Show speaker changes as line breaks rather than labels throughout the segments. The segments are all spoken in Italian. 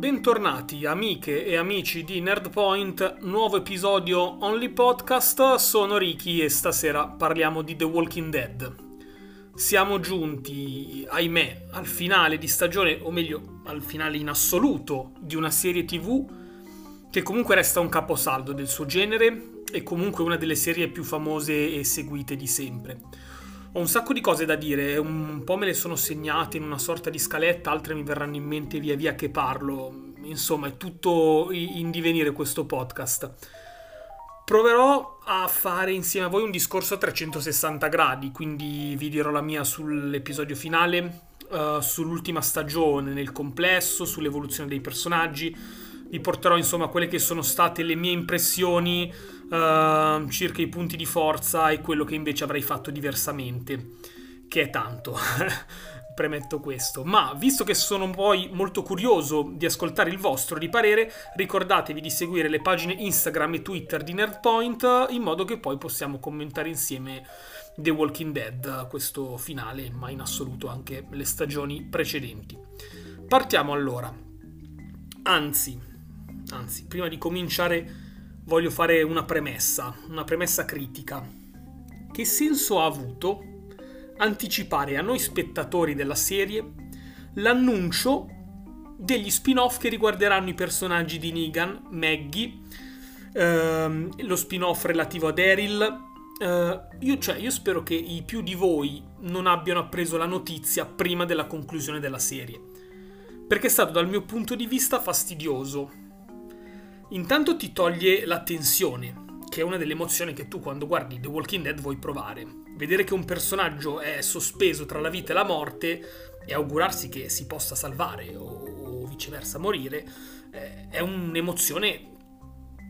bentornati amiche e amici di Nerdpoint, nuovo episodio Only Podcast, sono Ricky e stasera parliamo di The Walking Dead. Siamo giunti, ahimè, al finale di stagione, o meglio, al finale in assoluto di una serie tv che comunque resta un caposaldo del suo genere e comunque una delle serie più famose e seguite di sempre. Ho un sacco di cose da dire, un po' me le sono segnate in una sorta di scaletta, altre mi verranno in mente via via che parlo. Insomma, è tutto in divenire questo podcast. Proverò a fare insieme a voi un discorso a 360 gradi, quindi vi dirò la mia sull'episodio finale, uh, sull'ultima stagione nel complesso, sull'evoluzione dei personaggi. Vi porterò insomma quelle che sono state le mie impressioni uh, circa i punti di forza e quello che invece avrei fatto diversamente, che è tanto. Premetto questo, ma visto che sono poi molto curioso di ascoltare il vostro di parere, ricordatevi di seguire le pagine Instagram e Twitter di Nerdpoint in modo che poi possiamo commentare insieme The Walking Dead, questo finale, ma in assoluto anche le stagioni precedenti. Partiamo allora. Anzi, anzi, prima di cominciare voglio fare una premessa, una premessa critica. Che senso ha avuto anticipare a noi spettatori della serie l'annuncio degli spin-off che riguarderanno i personaggi di Negan, Maggie, ehm, lo spin-off relativo a Daryl. Eh, io, cioè, io spero che i più di voi non abbiano appreso la notizia prima della conclusione della serie. Perché è stato dal mio punto di vista fastidioso Intanto ti toglie la tensione, che è una delle emozioni che tu quando guardi The Walking Dead vuoi provare. Vedere che un personaggio è sospeso tra la vita e la morte e augurarsi che si possa salvare o, viceversa morire eh, è un'emozione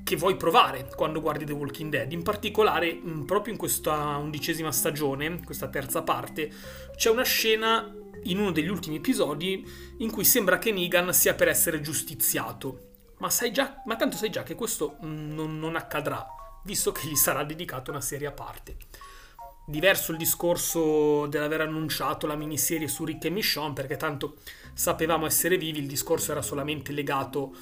che vuoi provare quando guardi The Walking Dead. In particolare, proprio in questa undicesima stagione, questa terza parte, c'è una scena in uno degli ultimi episodi in cui sembra che Negan sia per essere giustiziato ma, sai già, ma tanto sai già che questo non, non accadrà, visto che gli sarà dedicata una serie a parte. Diverso il discorso dell'aver annunciato la miniserie su Rick e Michonne, perché tanto sapevamo essere vivi, il discorso era solamente legato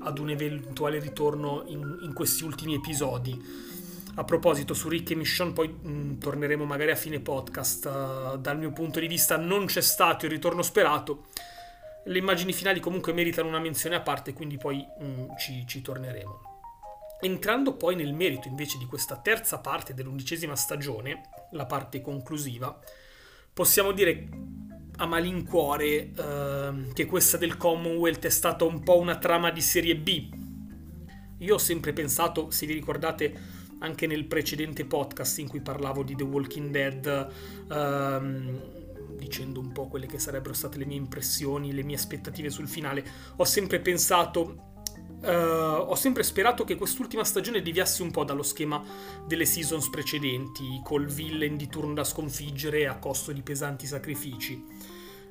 ad un eventuale ritorno in, in questi ultimi episodi. A proposito, su Rick e Michonne poi mh, torneremo magari a fine podcast. Uh, dal mio punto di vista non c'è stato il ritorno sperato, le immagini finali comunque meritano una menzione a parte, quindi poi mm, ci, ci torneremo. Entrando poi nel merito invece di questa terza parte dell'undicesima stagione, la parte conclusiva, possiamo dire a malincuore eh, che questa del Commonwealth è stata un po' una trama di serie B. Io ho sempre pensato, se vi ricordate anche nel precedente podcast in cui parlavo di The Walking Dead, ehm, dicendo un po' quelle che sarebbero state le mie impressioni, le mie aspettative sul finale, ho sempre pensato Uh, ho sempre sperato che quest'ultima stagione deviasse un po' dallo schema delle seasons precedenti, col villain di turno da sconfiggere a costo di pesanti sacrifici.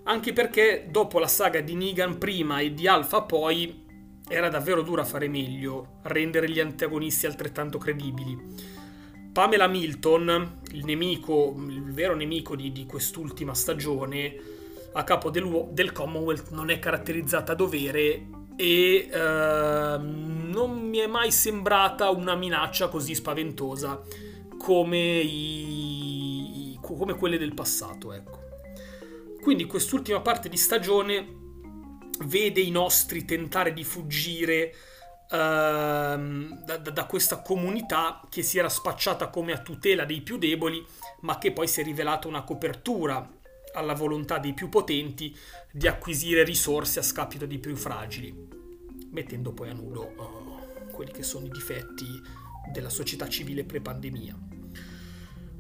Anche perché dopo la saga di Negan prima e di Alpha poi era davvero dura fare meglio, rendere gli antagonisti altrettanto credibili. Pamela Milton, il nemico, il vero nemico di, di quest'ultima stagione, a capo del, del, Commonwealth non è caratterizzata a dovere e uh, non mi è mai sembrata una minaccia così spaventosa come, i, come quelle del passato. Ecco. Quindi quest'ultima parte di stagione vede i nostri tentare di fuggire Ehm, da, da, questa comunità che si era spacciata come a tutela dei più deboli, ma che poi si è rivelata una copertura alla volontà dei più potenti di acquisire risorse a scapito dei più fragili, mettendo poi a nudo uh, quelli che sono i difetti della società civile pre-pandemia.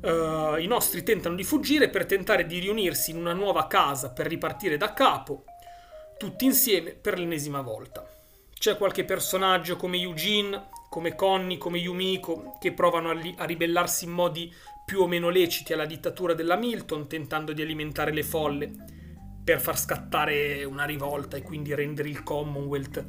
Uh, I nostri tentano di fuggire per tentare di riunirsi in una nuova casa per ripartire da capo, tutti insieme per l'ennesima volta. C'è qualche personaggio come Eugene, come Connie, come Yumiko, che provano a, li- a ribellarsi in modi più o meno leciti alla dittatura della Milton, tentando di alimentare le folle per far scattare una rivolta e quindi rendere il Commonwealth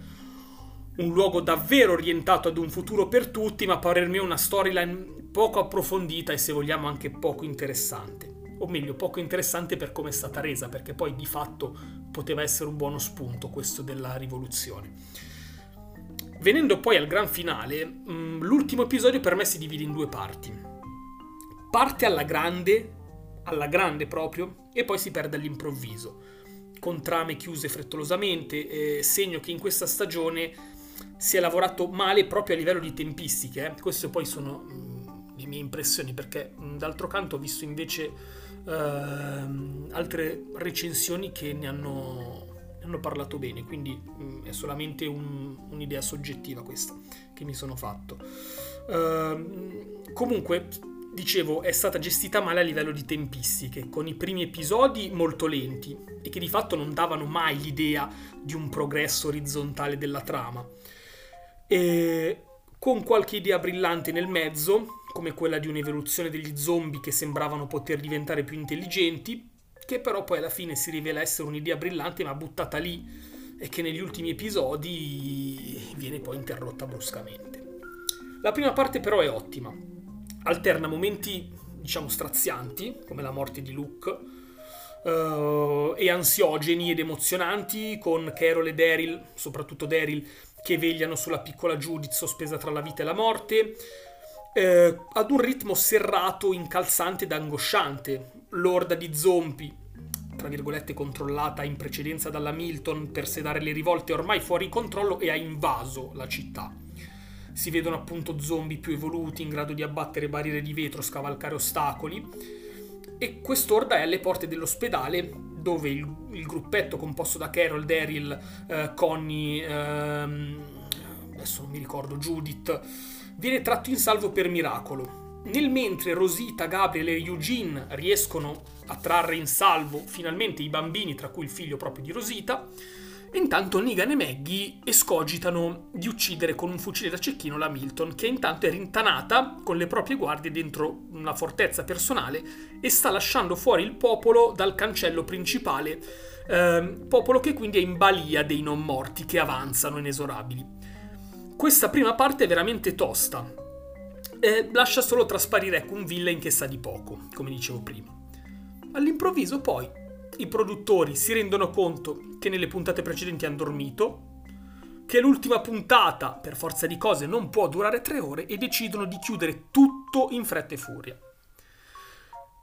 un luogo davvero orientato ad un futuro per tutti, ma a parer mio una storyline poco approfondita e se vogliamo anche poco interessante. o meglio poco interessante per come è stata resa, perché poi di fatto poteva essere un buono spunto questo della rivoluzione. Venendo poi al gran finale, mm, l'ultimo episodio per me si divide in due parti. Parte alla grande, alla grande proprio, e poi si perde all'improvviso, con trame chiuse frettolosamente, eh, segno che in questa stagione si è lavorato male proprio a livello di tempistiche. Eh. Queste poi sono mh, mm, le mie impressioni, perché mh, mm, d'altro canto ho visto invece eh, altre recensioni che ne hanno hanno parlato bene, quindi mh, mm, è solamente un, un'idea soggettiva questa che mi sono fatto. Uh, comunque, dicevo, è stata gestita male a livello di tempistiche, con i primi episodi molto lenti e che di fatto non davano mai l'idea di un progresso orizzontale della trama. E con qualche idea brillante nel mezzo, come quella di un'evoluzione degli zombie che sembravano poter diventare più intelligenti, che però poi alla fine si rivela essere un'idea brillante ma buttata lì e che negli ultimi episodi viene poi interrotta bruscamente. La prima parte però è ottima, alterna momenti diciamo strazianti come la morte di Luke uh, e ansiogeni ed emozionanti con Carol e Daryl, soprattutto Daryl, che vegliano sulla piccola Judith sospesa tra la vita e la morte, eh, ad un ritmo serrato, incalzante ed angosciante. L'orda di zombie, tra virgolette, controllata in precedenza dalla Milton per sedare le rivolte ormai fuori controllo e ha invaso la città. Si vedono appunto zombie più evoluti in grado di abbattere barriere di vetro, scavalcare ostacoli. E quest'orda è alle porte dell'ospedale dove il, il gruppetto composto da Carol, Daryl, eh, Connie, ehm, adesso non mi ricordo, Judith, viene tratto in salvo per miracolo. Nel mentre Rosita, Gabriel e Eugene riescono a trarre in salvo finalmente i bambini, tra cui il figlio proprio di Rosita, intanto Negan e Maggie escogitano di uccidere con un fucile da cecchino la Milton, che intanto è rintanata con le proprie guardie dentro una fortezza personale e sta lasciando fuori il popolo dal cancello principale, eh, popolo che quindi è in balia dei non morti che avanzano inesorabili. Questa prima parte è veramente tosta. E lascia solo trasparire ecco, un villain che sa di poco, come dicevo prima. All'improvviso poi i produttori si rendono conto che nelle puntate precedenti hanno dormito, che l'ultima puntata, per forza di cose, non può durare tre ore e decidono di chiudere tutto in fretta e furia.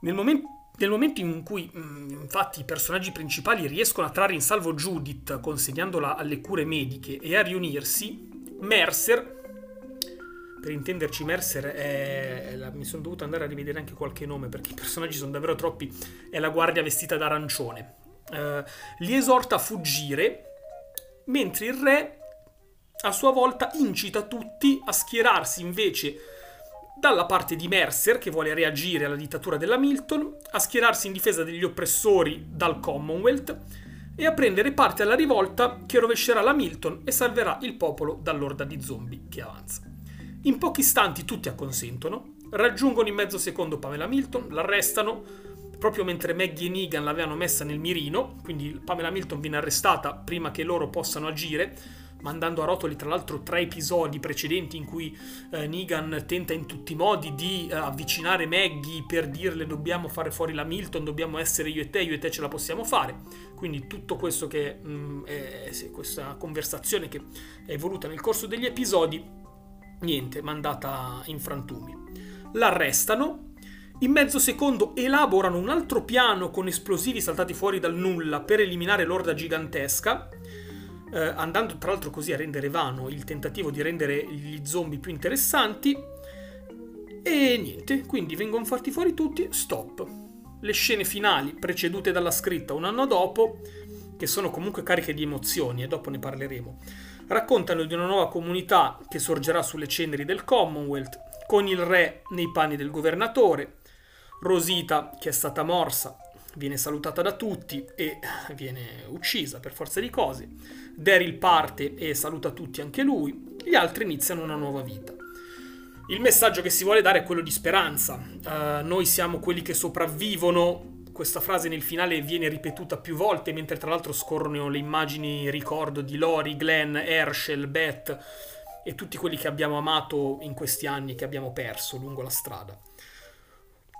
Nel momento, nel momento in cui mm, infatti i personaggi principali riescono a trarre in salvo Judith consegnandola alle cure mediche e a riunirsi, Mercer, per intenderci Mercer è, è, mi sono dovuto andare a rivedere anche qualche nome perché i personaggi sono davvero troppi, è la guardia vestita d'arancione. Uh, li esorta a fuggire, mentre il re a sua volta incita tutti a schierarsi invece dalla parte di Mercer, che vuole reagire alla dittatura della Milton, a schierarsi in difesa degli oppressori dal Commonwealth e a prendere parte alla rivolta che rovescerà la Milton e salverà il popolo dall'orda di zombie che avanza. In pochi istanti tutti acconsentono, raggiungono in mezzo secondo Pamela Milton, l'arrestano, proprio mentre Maggie e Negan l'avevano messa nel mirino, quindi Pamela Milton viene arrestata prima che loro possano agire, mandando a rotoli tra l'altro tre episodi precedenti in cui eh, Negan tenta in tutti i modi di eh, avvicinare Maggie per dirle dobbiamo fare fuori la Milton, dobbiamo essere io e te, io e te ce la possiamo fare. Quindi tutto questo che mh, mm, è questa conversazione che è evoluta nel corso degli episodi, niente, mandata in frantumi. L'arrestano, in mezzo secondo elaborano un altro piano con esplosivi saltati fuori dal nulla per eliminare l'orda gigantesca eh, andando tra l'altro così a rendere vano il tentativo di rendere gli zombie più interessanti. E niente, quindi vengono fatti fuori tutti, stop. Le scene finali, precedute dalla scritta un anno dopo, che sono comunque cariche di emozioni, e dopo ne parleremo, raccontano di una nuova comunità che sorgerà sulle ceneri del Commonwealth, con il re nei panni del governatore, Rosita che è stata morsa, viene salutata da tutti e viene uccisa per forza di cose. Daryl parte e saluta tutti anche lui, gli altri iniziano una nuova vita. Il messaggio che si vuole dare è quello di speranza. Uh, noi siamo quelli che sopravvivono. Questa frase nel finale viene ripetuta più volte, mentre tra l'altro scorrono le immagini ricordo di Lori, Glenn, Herschel, Beth e tutti quelli che abbiamo amato in questi anni che abbiamo perso lungo la strada.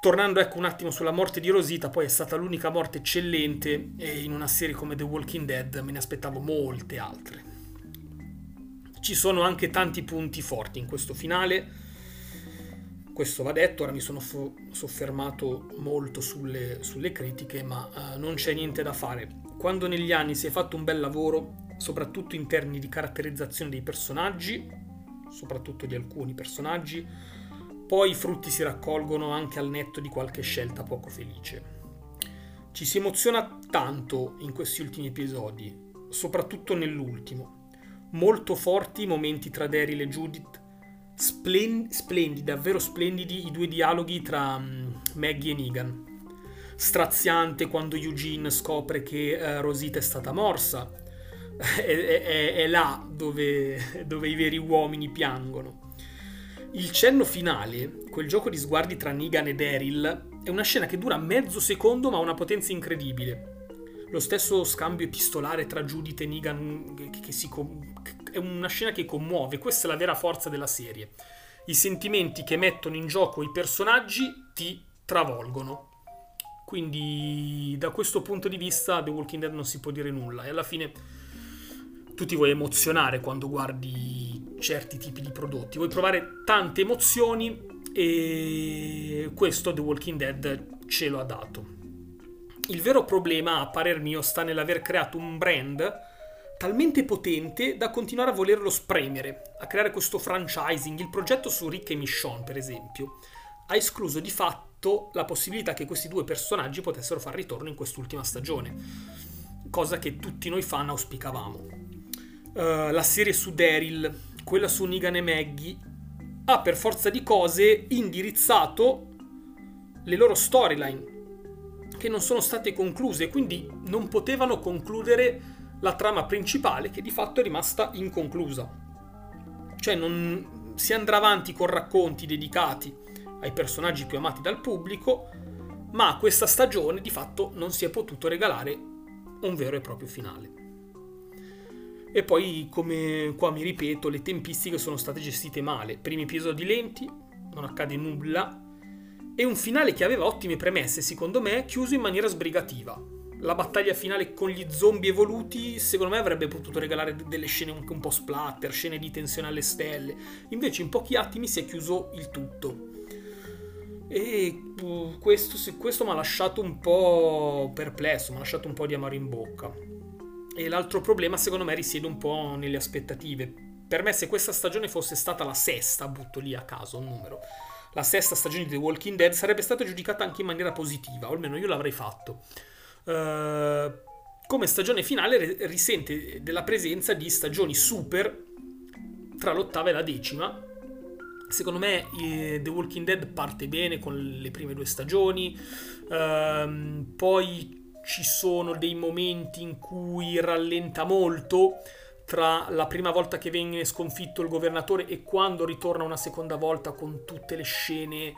Tornando ecco un attimo sulla morte di Rosita, poi è stata l'unica morte eccellente e in una serie come The Walking Dead me ne aspettavo molte altre. Ci sono anche tanti punti forti in questo finale, questo va detto, ora mi sono fo- soffermato molto sulle, sulle critiche, ma uh, non c'è niente da fare. Quando negli anni si è fatto un bel lavoro, soprattutto in termini di caratterizzazione dei personaggi, soprattutto di alcuni personaggi, poi i frutti si raccolgono anche al netto di qualche scelta poco felice. Ci si emoziona tanto in questi ultimi episodi, soprattutto nell'ultimo. Molto forti i momenti tra Daryl e Judith Splen- splendidi, davvero splendidi i due dialoghi tra um, Maggie e Negan. Straziante quando Eugene scopre che uh, Rosita è stata morsa. è, è, è, là dove, dove i veri uomini piangono. Il cenno finale, quel gioco di sguardi tra Negan e Daryl, è una scena che dura mezzo secondo ma ha una potenza incredibile. Lo stesso scambio epistolare tra Judith e Negan che, che si, è una scena che commuove, questa è la vera forza della serie. I sentimenti che mettono in gioco i personaggi ti travolgono. Quindi da questo punto di vista The Walking Dead non si può dire nulla e alla fine tu ti vuoi emozionare quando guardi certi tipi di prodotti, vuoi provare tante emozioni e questo The Walking Dead ce lo ha dato. Il vero problema, a parer mio, sta nell'aver creato un brand talmente potente da continuare a volerlo spremere, a creare questo franchising. Il progetto su Rick e Michonne, per esempio, ha escluso di fatto la possibilità che questi due personaggi potessero fare ritorno in quest'ultima stagione, cosa che tutti noi fan auspicavamo. Uh, la serie su Daryl, quella su Negan e Maggie, ha per forza di cose indirizzato le loro storyline che non sono state concluse, quindi non potevano concludere la trama principale che di fatto è rimasta inconclusa. Cioè non si andrà avanti con racconti dedicati ai personaggi più amati dal pubblico, ma questa stagione di fatto non si è potuto regalare un vero e proprio finale. E poi, come qua mi ripeto, le tempistiche sono state gestite male. Primi episodi lenti, non accade nulla, e un finale che aveva ottime premesse, secondo me, chiuso in maniera sbrigativa la battaglia finale con gli zombie evoluti, secondo me avrebbe potuto regalare delle scene anche un po' splatter, scene di tensione alle stelle. Invece in pochi attimi si è chiuso il tutto. E uh, questo, questo mi ha lasciato un po' perplesso, mi ha lasciato un po' di amaro in bocca. E l'altro problema secondo me risiede un po' nelle aspettative. Per me se questa stagione fosse stata la sesta, butto lì a caso un numero, la sesta stagione di The Walking Dead sarebbe stata giudicata anche in maniera positiva, o almeno io l'avrei fatto Uh, come stagione finale risente della presenza di stagioni super tra l'ottava e la decima. Secondo me The Walking Dead parte bene con le prime due stagioni, uh, poi ci sono dei momenti in cui rallenta molto tra la prima volta che viene sconfitto il governatore e quando ritorna una seconda volta con tutte le scene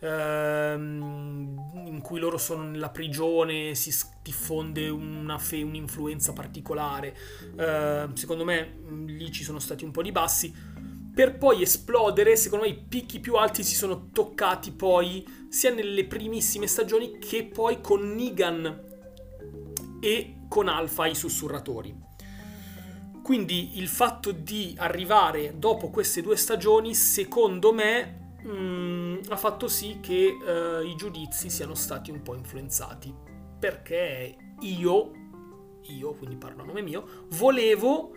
ehm, in cui loro sono nella prigione, si diffonde una fe, un'influenza particolare. Eh, secondo me mm, lì ci sono stati un po' di bassi. Per poi esplodere, secondo me i picchi più alti si sono toccati poi sia nelle primissime stagioni che poi con Negan e con Alpha i sussurratori. Quindi il fatto di arrivare dopo queste due stagioni, secondo me, mh, mm, ha fatto sì che uh, i giudizi siano stati un po' influenzati. Perché io, io, quindi parlo a nome mio, volevo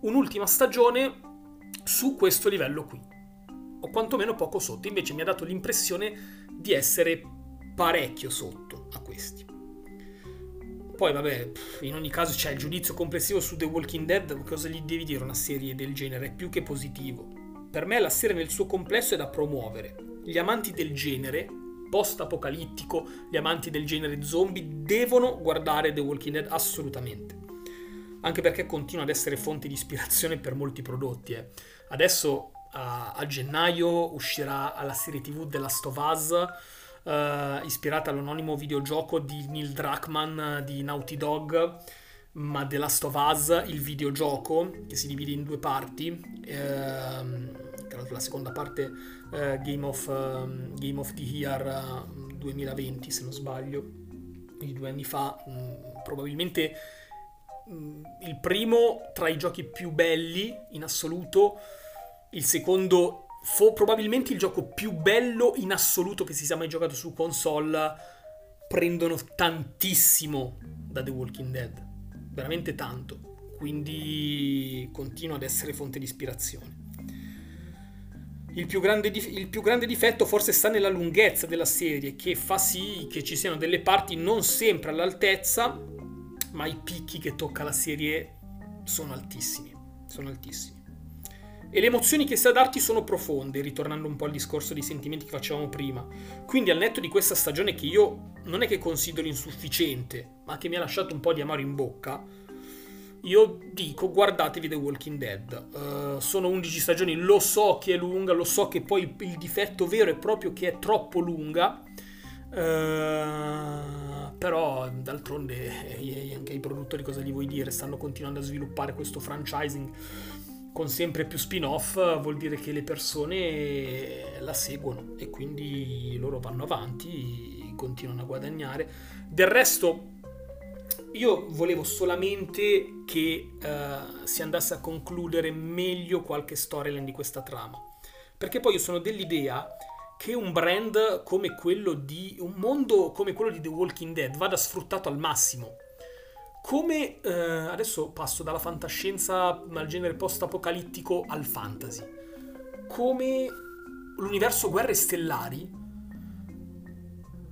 un'ultima stagione su questo livello qui. O quantomeno poco sotto. Invece mi ha dato l'impressione di essere parecchio sotto a questi. Poi, vabbè, in ogni caso c'è il giudizio complessivo su The Walking Dead. Cosa gli devi dire una serie del genere? È più che positivo per me la serie nel suo complesso è da promuovere. Gli amanti del genere, post-apocalittico, gli amanti del genere zombie, devono guardare The Walking Dead assolutamente. Anche perché continua ad essere fonte di ispirazione per molti prodotti. Eh. Adesso a, a, gennaio uscirà la serie TV of Us, uh, ispirata all'anonimo videogioco di Neil Druckmann di Naughty Dog ma The Last of Us, il videogioco, che si divide in due parti, l'altro la seconda parte uh, Game, of, uh, Game of the Year 2020 se non sbaglio, di due anni fa, mh, mm, probabilmente mh, mm, il primo tra i giochi più belli in assoluto, il secondo fu probabilmente il gioco più bello in assoluto che si sia mai giocato su console, prendono tantissimo da The Walking Dead, veramente tanto quindi continua ad essere fonte di ispirazione. Il più, dif- il più, grande difetto forse sta nella lunghezza della serie, che fa sì che ci siano delle parti non sempre all'altezza, ma i picchi che tocca la serie sono altissimi. Sono altissimi. E le emozioni che sa darti sono profonde, ritornando un po' al discorso dei sentimenti che facevamo prima. Quindi al netto di questa stagione che io non è che considero insufficiente, ma che mi ha lasciato un po' di amaro in bocca, io dico guardatevi The Walking Dead. Uh, sono 11 stagioni, lo so che è lunga, lo so che poi il difetto vero è proprio che è troppo lunga. Uh, però d'altronde eh, anche i produttori cosa gli vuoi dire? Stanno continuando a sviluppare questo franchising con sempre più spin-off, vuol dire che le persone la seguono e quindi loro vanno avanti, continuano a guadagnare. Del resto io volevo solamente che uh, si andasse a concludere meglio qualche storyline di questa trama. Perché poi io sono dell'idea che un brand come quello di. un mondo come quello di The Walking Dead vada sfruttato al massimo. Come uh, adesso passo dalla fantascienza al genere post-apocalittico al fantasy. Come l'universo Guerre Stellari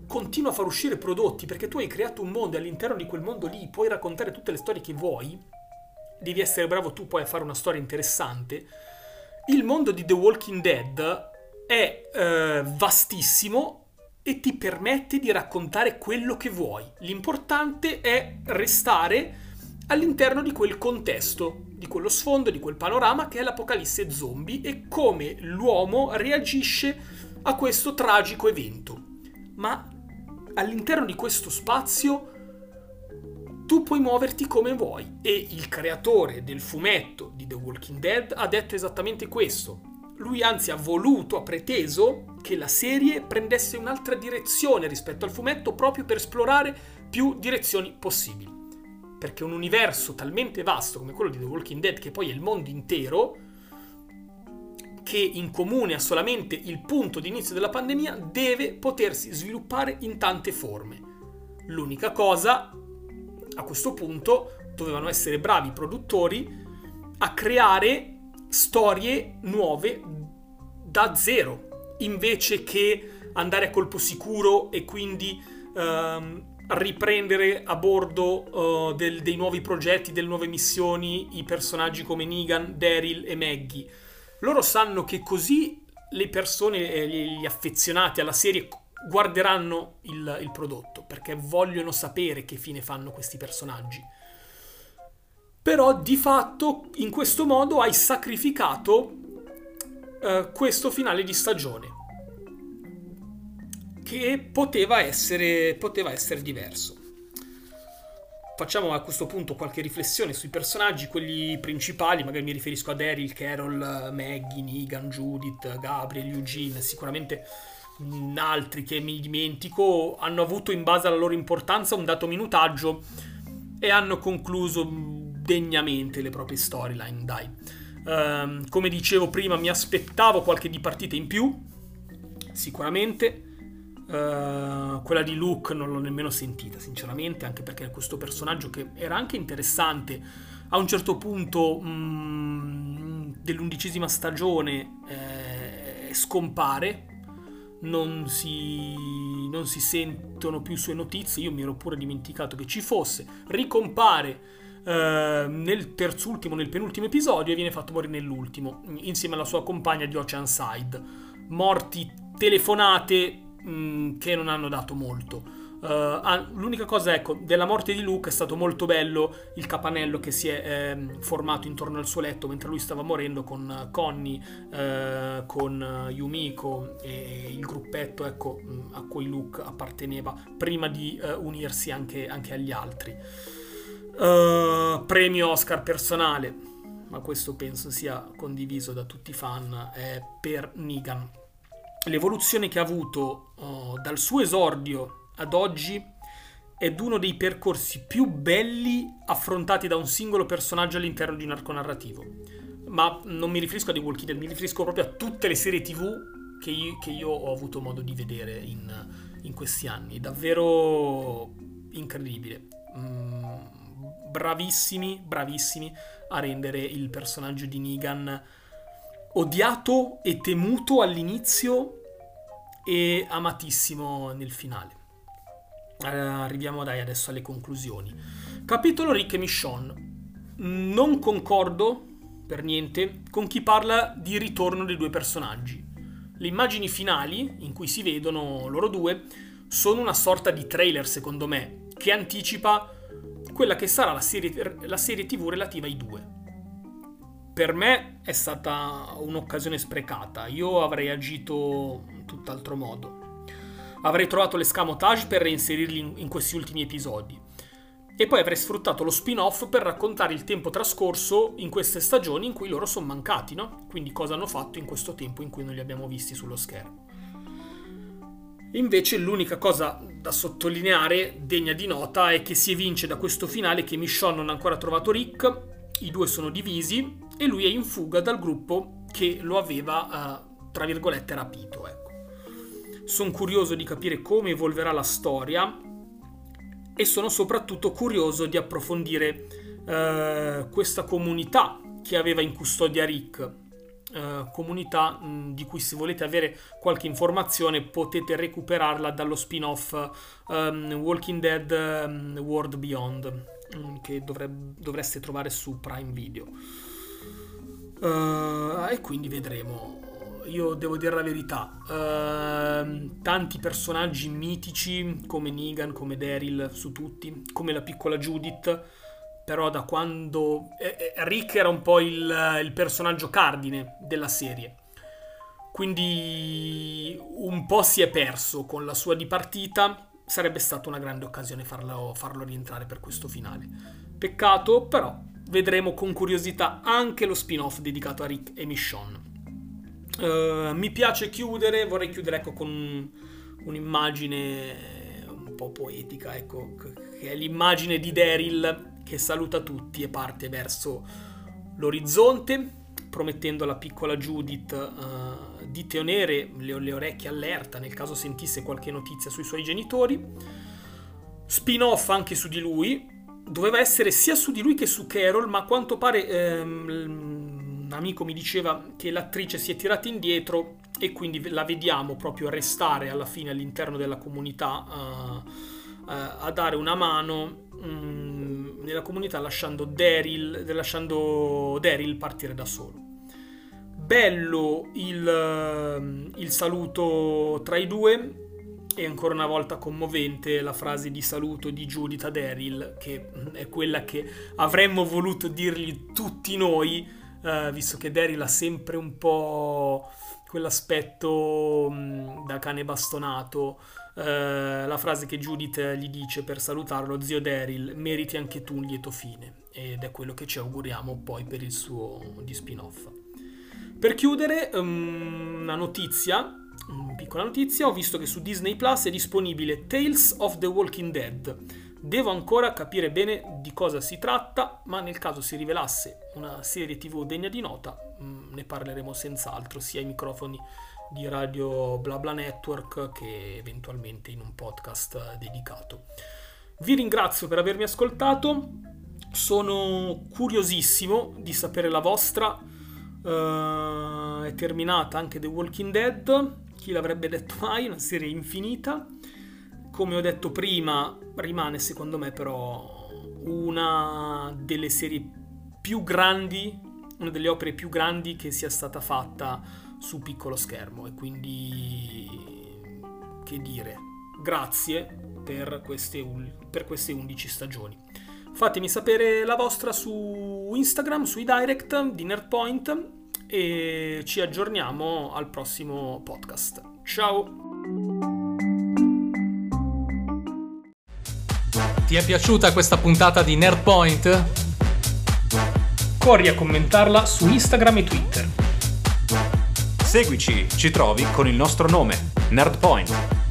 continua a far uscire prodotti perché tu hai creato un mondo e all'interno di quel mondo lì puoi raccontare tutte le storie che vuoi, devi essere bravo tu poi a fare una storia interessante. Il mondo di The Walking Dead è eh, vastissimo e ti permette di raccontare quello che vuoi. L'importante è restare all'interno di quel contesto, di quello sfondo, di quel panorama che è l'apocalisse zombie e come l'uomo reagisce a questo tragico evento. Ma all'interno di questo spazio tu puoi muoverti come vuoi e il creatore del fumetto di The Walking Dead ha detto esattamente questo. Lui anzi ha voluto, ha preteso che la serie prendesse un'altra direzione rispetto al fumetto proprio per esplorare più direzioni possibili. Perché un universo talmente vasto come quello di The Walking Dead, che poi è il mondo intero, che in comune ha solamente il punto di inizio della pandemia, deve potersi sviluppare in tante forme. L'unica cosa, a questo punto, dovevano essere bravi i produttori a creare storie nuove da zero, invece che andare a colpo sicuro e quindi ehm, riprendere a bordo uh, del, dei nuovi progetti, delle nuove missioni, i personaggi come Negan, Daryl e Maggie loro sanno che così le persone, eh, gli affezionati alla serie guarderanno il, il prodotto perché vogliono sapere che fine fanno questi personaggi. Però di fatto in questo modo hai sacrificato eh, questo finale di stagione che poteva essere, poteva essere diverso facciamo a questo punto qualche riflessione sui personaggi, quelli principali, magari mi riferisco a Daryl, Carol, Maggie, Negan, Judith, Gabriel, Eugene, sicuramente altri che mi dimentico, hanno avuto in base alla loro importanza un dato minutaggio e hanno concluso degnamente le proprie storyline, dai. Um, come dicevo prima, mi aspettavo qualche di partita in più, sicuramente. Uh, quella di Luke non l'ho nemmeno sentita, sinceramente, anche perché questo personaggio che era anche interessante, a un certo punto mm, dell'undicesima stagione eh, scompare, non si, non si sentono più sue notizie, io mi ero pure dimenticato che ci fosse, ricompare eh, nel terzultimo, nel penultimo episodio e viene fatto morire nell'ultimo, insieme alla sua compagna di Oceanside. Morti telefonate mh, mm, che non hanno dato molto. Uh, l'unica cosa, ecco, della morte di Luke è stato molto bello il capanello che si è eh, formato intorno al suo letto mentre lui stava morendo con Connie, eh, con Yumiko e il gruppetto ecco, mm, a cui Luke apparteneva prima di eh, unirsi anche, anche, agli altri. Uh, premio Oscar personale. ma questo penso sia condiviso da tutti i fan, è per Negan. L'evoluzione che ha avuto uh, dal suo esordio ad oggi è uno dei percorsi più belli affrontati da un singolo personaggio all'interno di un arco narrativo. Ma non mi riferisco a The Walking Dead, mi riferisco proprio a tutte le serie TV che io, che io ho avuto modo di vedere in, in questi anni. Davvero incredibile. Mm, bravissimi, bravissimi a rendere il personaggio di Negan odiato e temuto all'inizio e amatissimo nel finale. Eh, arriviamo dai adesso alle conclusioni. Capitolo Rick e Michonne. Non concordo per niente con chi parla di ritorno dei due personaggi. Le immagini finali, in cui si vedono loro due, sono una sorta di trailer, secondo me, che anticipa quella che sarà la serie, la serie TV relativa ai due. Per me è stata un'occasione sprecata, io avrei agito in tutt'altro modo. Avrei trovato l'escamotage per reinserirli in, in questi ultimi episodi. E poi avrei sfruttato lo spin-off per raccontare il tempo trascorso in queste stagioni in cui loro sono mancati, no? Quindi cosa hanno fatto in questo tempo in cui non li abbiamo visti sullo schermo. Invece l'unica cosa da sottolineare, degna di nota, è che si evince da questo finale che Michonne non ha ancora trovato Rick, i due sono divisi e lui è in fuga dal gruppo che lo aveva, uh, tra virgolette, rapito. Ecco. Sono curioso di capire come evolverà la storia e sono soprattutto curioso di approfondire uh, questa comunità che aveva in custodia Rick Uh, comunità mh, di cui se volete avere qualche informazione potete recuperarla dallo spin-off um, Walking Dead um, World Beyond um, che dovrebbe, dovreste trovare su Prime Video. Uh, e quindi vedremo. Io devo dire la verità uh, tanti personaggi mitici come Negan, come Daryl su tutti come la piccola Judith però da quando eh, eh, Rick era un po' il, il, personaggio cardine della serie. Quindi un po' si è perso con la sua dipartita. Sarebbe stata una grande occasione farlo, farlo rientrare per questo finale. Peccato, però vedremo con curiosità anche lo spin-off dedicato a Rick e Michonne. Uh, mi piace chiudere, vorrei chiudere ecco, con un'immagine un po' poetica, ecco, che è l'immagine di Daryl che saluta tutti e parte verso l'orizzonte, promettendo alla piccola Judith uh, di tenere le, le orecchie allerta nel caso sentisse qualche notizia sui suoi genitori. Spin-off anche su di lui, doveva essere sia su di lui che su Carol, ma a quanto pare ehm, un amico mi diceva che l'attrice si è tirata indietro e quindi la vediamo proprio restare alla fine all'interno della comunità uh, uh, a dare una mano um, nella comunità lasciando Daryl, lasciando Daryl partire da solo. Bello il, il saluto tra i due e ancora una volta commovente la frase di saluto di Judith a Daryl, che è quella che avremmo voluto dirgli tutti noi, uh, visto che Daryl ha sempre un po' quell'aspetto um, da cane bastonato eh, la frase che Judith gli dice per salutarlo, zio Daryl, meriti anche tu un lieto fine. Ed è quello che ci auguriamo poi per il suo di spin-off. Per chiudere, um, una notizia, una piccola notizia, ho visto che su Disney Plus è disponibile Tales of the Walking Dead. Devo ancora capire bene di cosa si tratta, ma nel caso si rivelasse una serie tv degna di nota, um, ne parleremo senz'altro sia ai microfoni di Radio BlaBla Network che eventualmente in un podcast dedicato. Vi ringrazio per avermi ascoltato, sono curiosissimo di sapere la vostra. Uh, è terminata anche The Walking Dead, chi l'avrebbe detto mai, una serie infinita. Come ho detto prima, rimane secondo me però una delle serie più grandi, una delle opere più grandi che sia stata fatta su piccolo schermo e quindi che dire grazie per queste, per queste 11 stagioni. Fatemi sapere la vostra su Instagram sui direct di Nerdpoint e ci aggiorniamo al prossimo podcast. Ciao
ti è piaciuta questa puntata di Nerdpoint?
corri a commentarla su Instagram e Twitter.
Seguici, ci trovi con il nostro nome, NerdPoint.